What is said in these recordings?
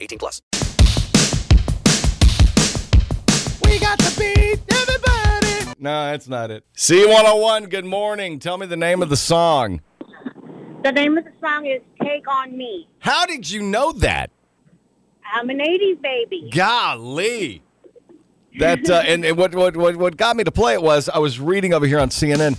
18 plus. We got to beat everybody. No, that's not it. C101, good morning. Tell me the name of the song. The name of the song is Take On Me. How did you know that? I'm an 80s baby. Golly. That uh, and, and what, what what what got me to play it was I was reading over here on CNN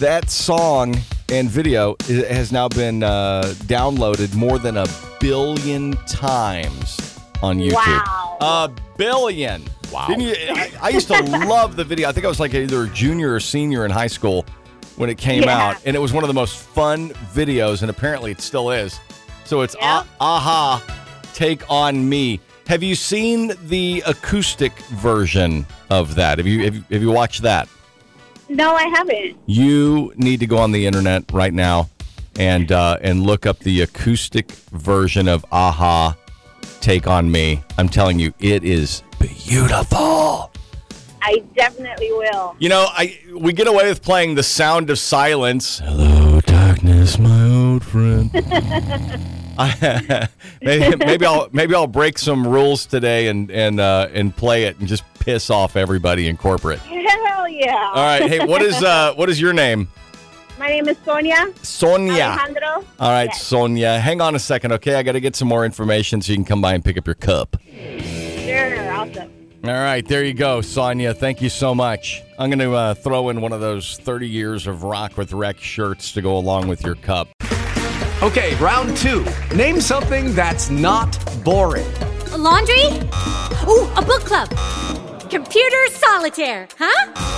that song and video i- has now been uh, downloaded more than a billion times on YouTube. Wow. A billion. Wow. Didn't you, I, I used to love the video. I think I was like either a junior or senior in high school when it came Yeah. out, and it was one of the most fun videos, and apparently it still is. So it's Yeah. ah, a-ha, take on me. Have you seen the acoustic version of that? Have you have, you- have you watched that? No, I haven't. You need to go on the internet right now and uh, and look up the acoustic version of a-ha, Take on Me. I'm telling you, it is beautiful. I definitely will. You know, I we get away with playing the sound of silence. Hello, darkness, my old friend. I, maybe, maybe I'll maybe I'll break some rules today and and uh, and play it and just piss off everybody in corporate. Hell yeah. All right, hey, what is uh what is your name? My name is Sonia Sonia. Alejandro. All right, Yes. Sonia. Hang on a second, okay? I got to get some more information so you can come by and pick up your cup. Sure, awesome. All right, there you go, Sonia. Thank you so much. I'm going to uh, throw in one of those 30 years of Rock with Rex shirts to go along with your cup. Okay, round two. Name something that's not boring. A laundry? Ooh, a book club. Computer solitaire, huh?